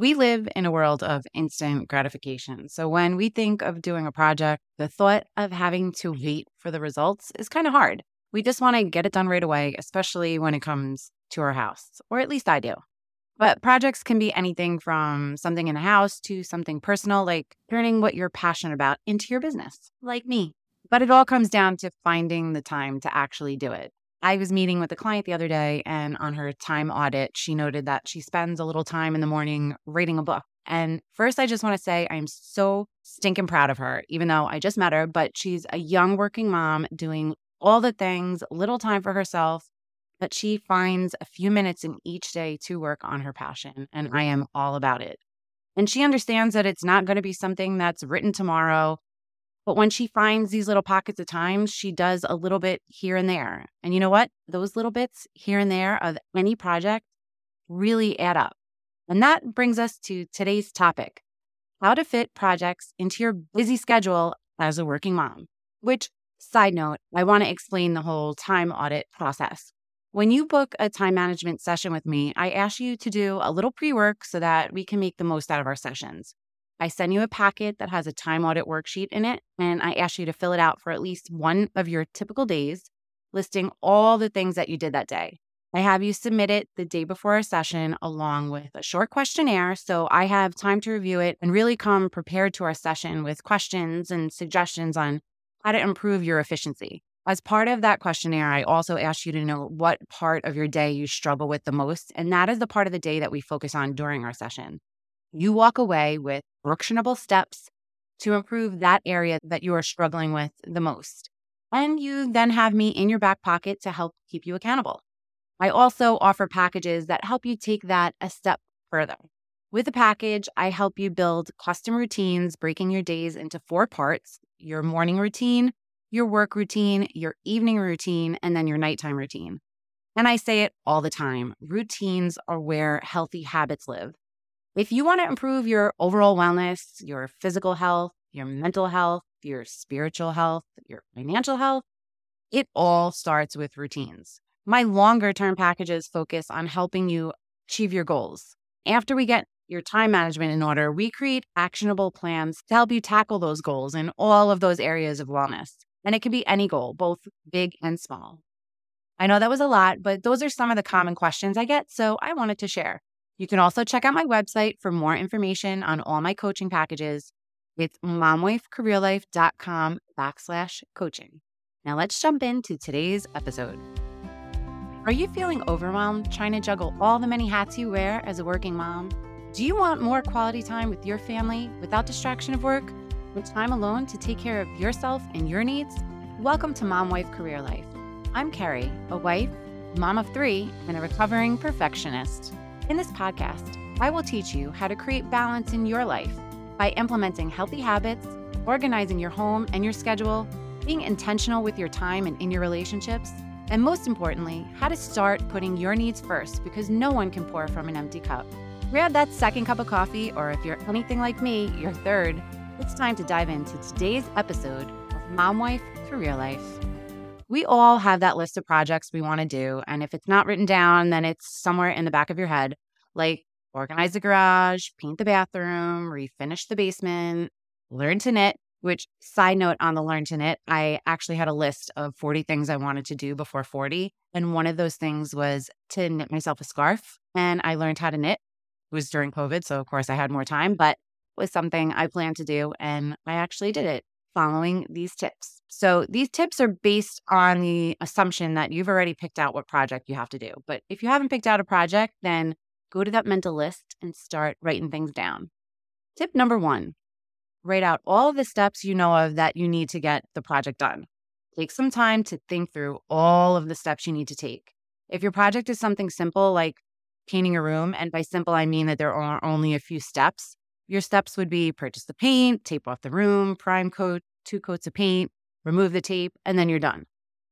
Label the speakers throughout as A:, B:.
A: We live in a world of instant gratification. So when we think of doing a project, the thought of having to wait for the results is kind of hard. We just want to get it done right away, especially when it comes to our house, or at least I do. But projects can be anything from something in the house to something personal, like turning what you're passionate about into your business, like me. But it all comes down to finding the time to actually do it. I was meeting with a client the other day, and on her time audit, she noted that she spends a little time in the morning reading a book. And first, I just want to say I'm so stinking proud of her, even though I just met her, but she's a young working mom doing all the things, little time for herself, but she finds a few minutes in each day to work on her passion. And I am all about it. And she understands that it's not going to be something that's written tomorrow but when she finds these little pockets of time, she does a little bit here and there. And you know what? Those little bits here and there of any project really add up. And that brings us to today's topic how to fit projects into your busy schedule as a working mom. Which, side note, I want to explain the whole time audit process. When you book a time management session with me, I ask you to do a little pre work so that we can make the most out of our sessions. I send you a packet that has a time audit worksheet in it, and I ask you to fill it out for at least one of your typical days, listing all the things that you did that day. I have you submit it the day before a session along with a short questionnaire so I have time to review it and really come prepared to our session with questions and suggestions on how to improve your efficiency. As part of that questionnaire, I also ask you to know what part of your day you struggle with the most, and that is the part of the day that we focus on during our session you walk away with actionable steps to improve that area that you are struggling with the most. And you then have me in your back pocket to help keep you accountable. I also offer packages that help you take that a step further. With a package, I help you build custom routines, breaking your days into four parts your morning routine, your work routine, your evening routine, and then your nighttime routine. And I say it all the time routines are where healthy habits live. If you want to improve your overall wellness, your physical health, your mental health, your spiritual health, your financial health, it all starts with routines. My longer term packages focus on helping you achieve your goals. After we get your time management in order, we create actionable plans to help you tackle those goals in all of those areas of wellness. And it can be any goal, both big and small. I know that was a lot, but those are some of the common questions I get, so I wanted to share. You can also check out my website for more information on all my coaching packages. It's momwifecareerlife.com backslash coaching. Now let's jump into today's episode. Are you feeling overwhelmed trying to juggle all the many hats you wear as a working mom? Do you want more quality time with your family without distraction of work, with time alone to take care of yourself and your needs? Welcome to Mom Wife Career Life. I'm Kerri, a wife, mom of three, and a recovering perfectionist. In this podcast, I will teach you how to create balance in your life by implementing healthy habits, organizing your home and your schedule, being intentional with your time and in your relationships, and most importantly, how to start putting your needs first because no one can pour from an empty cup. Grab that second cup of coffee, or if you're anything like me, your third. It's time to dive into today's episode of Mom Wife Career Life. We all have that list of projects we want to do. And if it's not written down, then it's somewhere in the back of your head, like organize the garage, paint the bathroom, refinish the basement, learn to knit. Which, side note on the learn to knit, I actually had a list of 40 things I wanted to do before 40. And one of those things was to knit myself a scarf. And I learned how to knit. It was during COVID. So, of course, I had more time, but was something I planned to do. And I actually did it following these tips. So, these tips are based on the assumption that you've already picked out what project you have to do. But if you haven't picked out a project, then go to that mental list and start writing things down. Tip number one write out all the steps you know of that you need to get the project done. Take some time to think through all of the steps you need to take. If your project is something simple like painting a room, and by simple, I mean that there are only a few steps, your steps would be purchase the paint, tape off the room, prime coat, two coats of paint, remove the tape, and then you're done.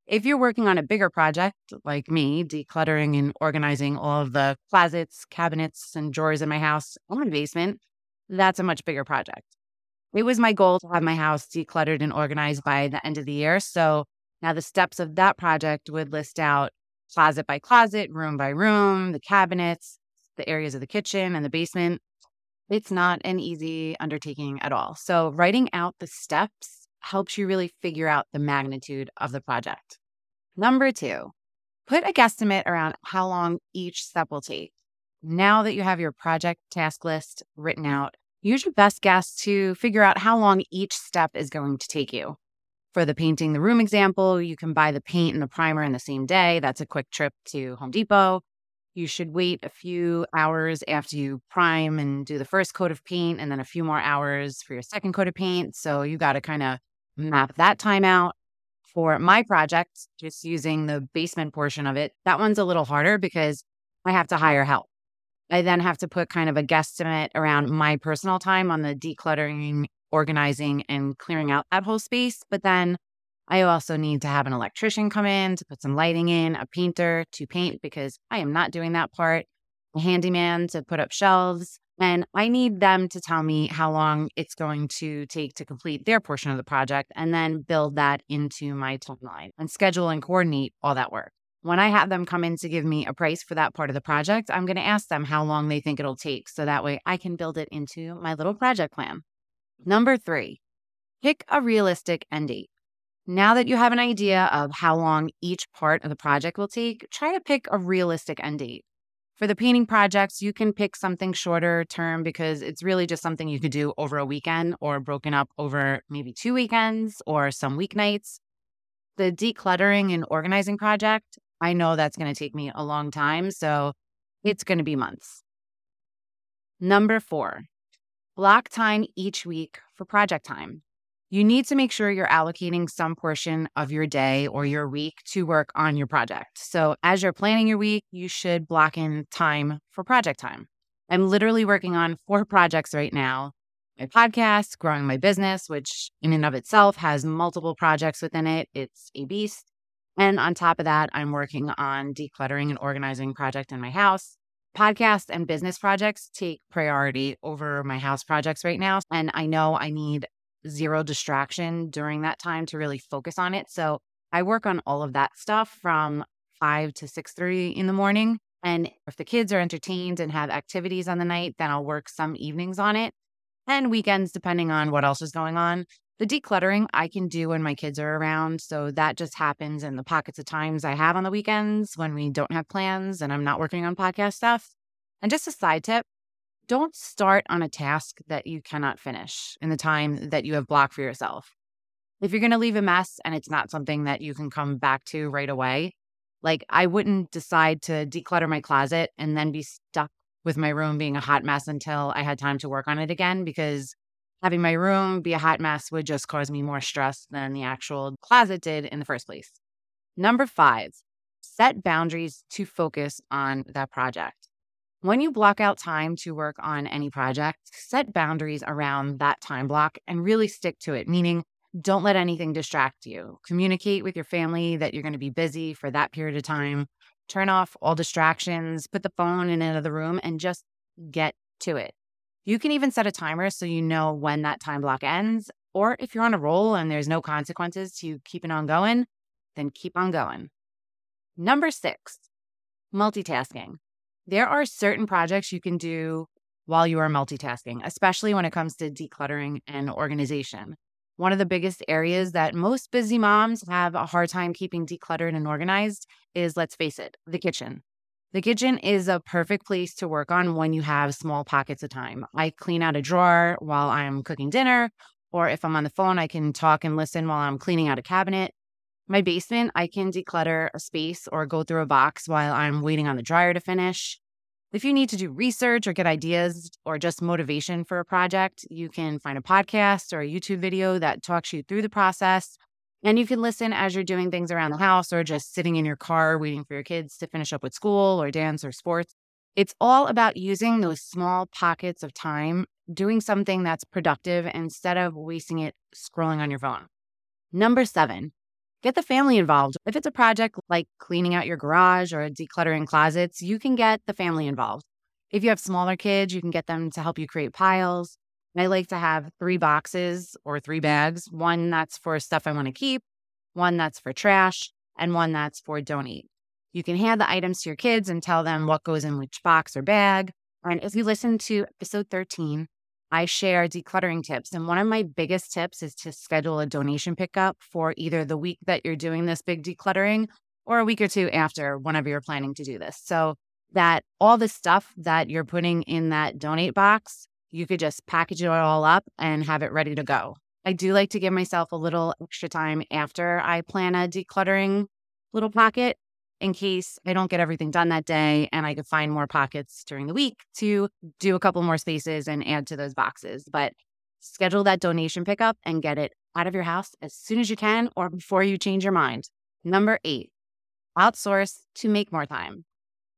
A: If you're working on a bigger project like me, decluttering and organizing all of the closets, cabinets, and drawers in my house or my basement, that's a much bigger project. It was my goal to have my house decluttered and organized by the end of the year. So now the steps of that project would list out closet by closet, room by room, the cabinets, the areas of the kitchen and the basement, It's not an easy undertaking at all. So, writing out the steps helps you really figure out the magnitude of the project. Number two, put a guesstimate around how long each step will take. Now that you have your project task list written out, use your best guess to figure out how long each step is going to take you. For the painting the room example, you can buy the paint and the primer in the same day. That's a quick trip to Home Depot. You should wait a few hours after you prime and do the first coat of paint, and then a few more hours for your second coat of paint. So you got to kind of map that time out. For my project, just using the basement portion of it, that one's a little harder because I have to hire help. I then have to put kind of a guesstimate around my personal time on the decluttering, organizing, and clearing out that whole space. But then I also need to have an electrician come in to put some lighting in, a painter to paint because I am not doing that part, a handyman to put up shelves. And I need them to tell me how long it's going to take to complete their portion of the project and then build that into my timeline and schedule and coordinate all that work. When I have them come in to give me a price for that part of the project, I'm going to ask them how long they think it'll take so that way I can build it into my little project plan. Number three, pick a realistic end date. Now that you have an idea of how long each part of the project will take, try to pick a realistic end date. For the painting projects, you can pick something shorter term because it's really just something you could do over a weekend or broken up over maybe two weekends or some weeknights. The decluttering and organizing project, I know that's going to take me a long time, so it's going to be months. Number four, block time each week for project time you need to make sure you're allocating some portion of your day or your week to work on your project. So, as you're planning your week, you should block in time for project time. I'm literally working on four projects right now my podcast, growing my business, which in and of itself has multiple projects within it. It's a beast. And on top of that, I'm working on decluttering and organizing project in my house. Podcast and business projects take priority over my house projects right now. And I know I need zero distraction during that time to really focus on it. So I work on all of that stuff from 5 to 6:30 in the morning. And if the kids are entertained and have activities on the night, then I'll work some evenings on it and weekends depending on what else is going on. The decluttering I can do when my kids are around. So that just happens in the pockets of times I have on the weekends when we don't have plans and I'm not working on podcast stuff. And just a side tip don't start on a task that you cannot finish in the time that you have blocked for yourself. If you're going to leave a mess and it's not something that you can come back to right away, like I wouldn't decide to declutter my closet and then be stuck with my room being a hot mess until I had time to work on it again because having my room be a hot mess would just cause me more stress than the actual closet did in the first place. Number five, set boundaries to focus on that project. When you block out time to work on any project, set boundaries around that time block and really stick to it, meaning don't let anything distract you. Communicate with your family that you're going to be busy for that period of time. Turn off all distractions, put the phone in another room, and just get to it. You can even set a timer so you know when that time block ends. Or if you're on a roll and there's no consequences to keeping on going, then keep on going. Number six, multitasking. There are certain projects you can do while you are multitasking, especially when it comes to decluttering and organization. One of the biggest areas that most busy moms have a hard time keeping decluttered and organized is, let's face it, the kitchen. The kitchen is a perfect place to work on when you have small pockets of time. I clean out a drawer while I'm cooking dinner, or if I'm on the phone, I can talk and listen while I'm cleaning out a cabinet. My basement, I can declutter a space or go through a box while I'm waiting on the dryer to finish. If you need to do research or get ideas or just motivation for a project, you can find a podcast or a YouTube video that talks you through the process. And you can listen as you're doing things around the house or just sitting in your car waiting for your kids to finish up with school or dance or sports. It's all about using those small pockets of time, doing something that's productive instead of wasting it scrolling on your phone. Number seven, Get the family involved. If it's a project like cleaning out your garage or decluttering closets, you can get the family involved. If you have smaller kids, you can get them to help you create piles. I like to have three boxes or three bags one that's for stuff I want to keep, one that's for trash, and one that's for donate. You can hand the items to your kids and tell them what goes in which box or bag. And if you listen to episode 13, I share decluttering tips. And one of my biggest tips is to schedule a donation pickup for either the week that you're doing this big decluttering or a week or two after, whenever you're planning to do this. So that all the stuff that you're putting in that donate box, you could just package it all up and have it ready to go. I do like to give myself a little extra time after I plan a decluttering little pocket in case I don't get everything done that day and I could find more pockets during the week to do a couple more spaces and add to those boxes. But schedule that donation pickup and get it out of your house as soon as you can or before you change your mind. Number eight, outsource to make more time.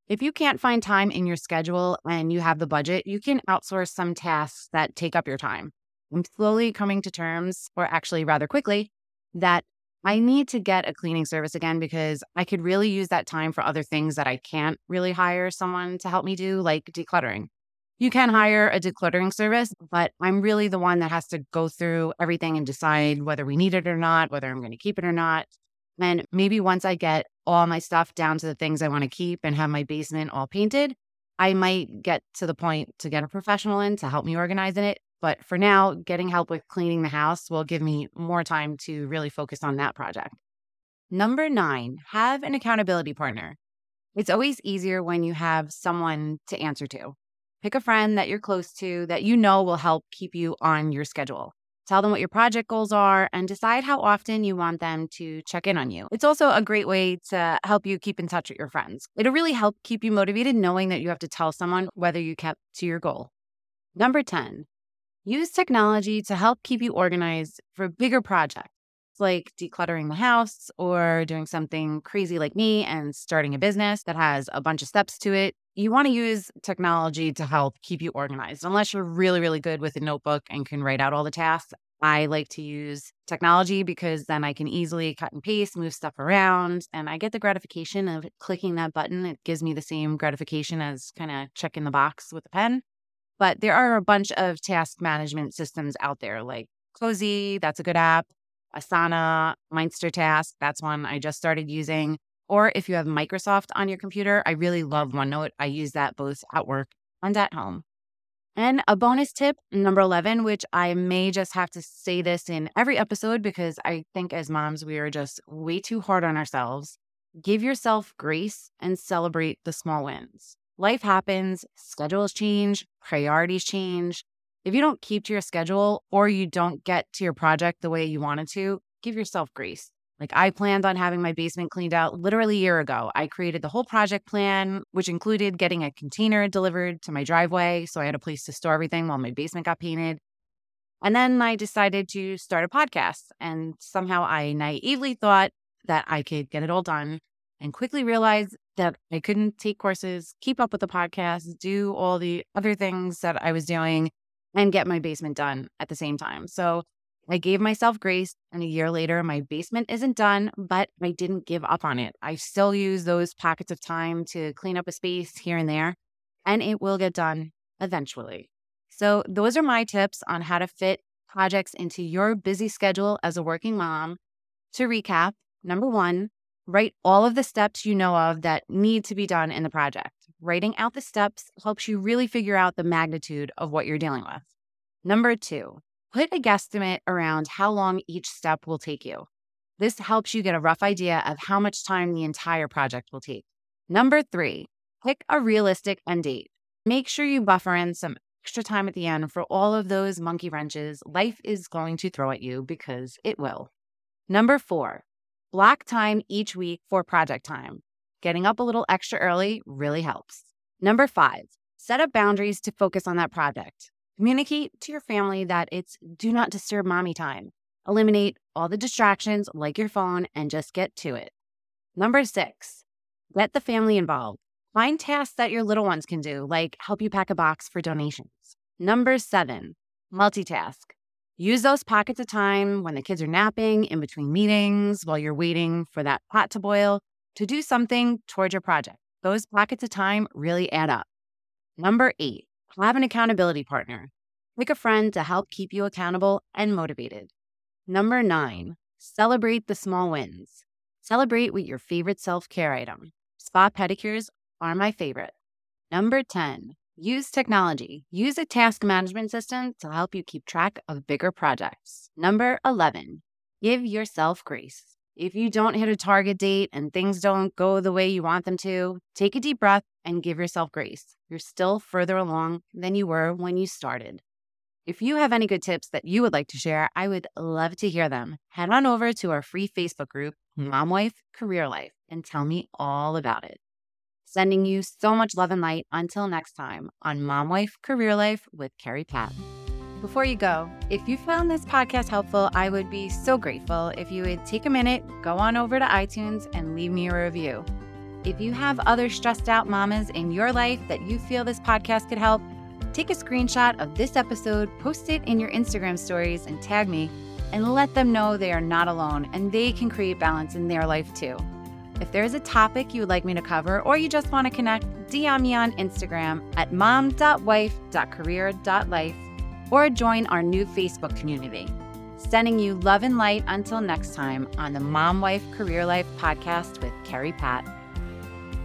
A: If you can't find time in your schedule and you have the budget, you can outsource some tasks that take up your time. I'm slowly coming to terms, or actually rather quickly, that I need to get a cleaning service again because I could really use that time for other things that I can't really hire someone to help me do, like decluttering. You can hire a decluttering service, but I'm really the one that has to go through everything and decide whether we need it or not, whether I'm going to keep it or not. And maybe once I get all my stuff down to the things I want to keep and have my basement all painted, I might get to the point to get a professional in to help me organize in it. But for now, getting help with cleaning the house will give me more time to really focus on that project. Number nine, have an accountability partner. It's always easier when you have someone to answer to. Pick a friend that you're close to that you know will help keep you on your schedule. Tell them what your project goals are and decide how often you want them to check in on you. It's also a great way to help you keep in touch with your friends. It'll really help keep you motivated knowing that you have to tell someone whether you kept to your goal. Number 10, Use technology to help keep you organized for bigger projects like decluttering the house or doing something crazy like me and starting a business that has a bunch of steps to it. You want to use technology to help keep you organized. Unless you're really, really good with a notebook and can write out all the tasks, I like to use technology because then I can easily cut and paste, move stuff around, and I get the gratification of clicking that button. It gives me the same gratification as kind of checking the box with a pen. But there are a bunch of task management systems out there like Cozi, that's a good app. Asana, MeisterTask, that's one I just started using. Or if you have Microsoft on your computer, I really love OneNote. I use that both at work and at home. And a bonus tip, number 11, which I may just have to say this in every episode because I think as moms, we are just way too hard on ourselves. Give yourself grace and celebrate the small wins. Life happens, schedules change, priorities change. If you don't keep to your schedule or you don't get to your project the way you wanted to, give yourself grace. Like I planned on having my basement cleaned out literally a year ago. I created the whole project plan, which included getting a container delivered to my driveway. So I had a place to store everything while my basement got painted. And then I decided to start a podcast. And somehow I naively thought that I could get it all done and quickly realized that I couldn't take courses, keep up with the podcast, do all the other things that I was doing, and get my basement done at the same time. So I gave myself grace, and a year later, my basement isn't done, but I didn't give up on it. I still use those pockets of time to clean up a space here and there, and it will get done eventually. So, those are my tips on how to fit projects into your busy schedule as a working mom. To recap, number one, Write all of the steps you know of that need to be done in the project. Writing out the steps helps you really figure out the magnitude of what you're dealing with. Number two, put a guesstimate around how long each step will take you. This helps you get a rough idea of how much time the entire project will take. Number three, pick a realistic end date. Make sure you buffer in some extra time at the end for all of those monkey wrenches life is going to throw at you because it will. Number four, Block time each week for project time. Getting up a little extra early really helps. Number five, set up boundaries to focus on that project. Communicate to your family that it's do not disturb mommy time. Eliminate all the distractions like your phone and just get to it. Number six, get the family involved. Find tasks that your little ones can do, like help you pack a box for donations. Number seven, multitask. Use those pockets of time when the kids are napping, in between meetings, while you're waiting for that pot to boil, to do something towards your project. Those pockets of time really add up. Number eight, have an accountability partner. Pick a friend to help keep you accountable and motivated. Number nine, celebrate the small wins. Celebrate with your favorite self care item. Spa pedicures are my favorite. Number 10, Use technology. Use a task management system to help you keep track of bigger projects. Number 11, give yourself grace. If you don't hit a target date and things don't go the way you want them to, take a deep breath and give yourself grace. You're still further along than you were when you started. If you have any good tips that you would like to share, I would love to hear them. Head on over to our free Facebook group, Mom Wife Career Life, and tell me all about it. Sending you so much love and light until next time on Mom Wife Career Life with Kerri Pat. Before you go, if you found this podcast helpful, I would be so grateful if you would take a minute, go on over to iTunes, and leave me a review. If you have other stressed out mamas in your life that you feel this podcast could help, take a screenshot of this episode, post it in your Instagram stories, and tag me, and let them know they are not alone and they can create balance in their life too. If there is a topic you would like me to cover or you just want to connect, DM me on Instagram at mom.wife.career.life or join our new Facebook community. Sending you love and light until next time on the Mom Wife Career Life podcast with Kerri Pat.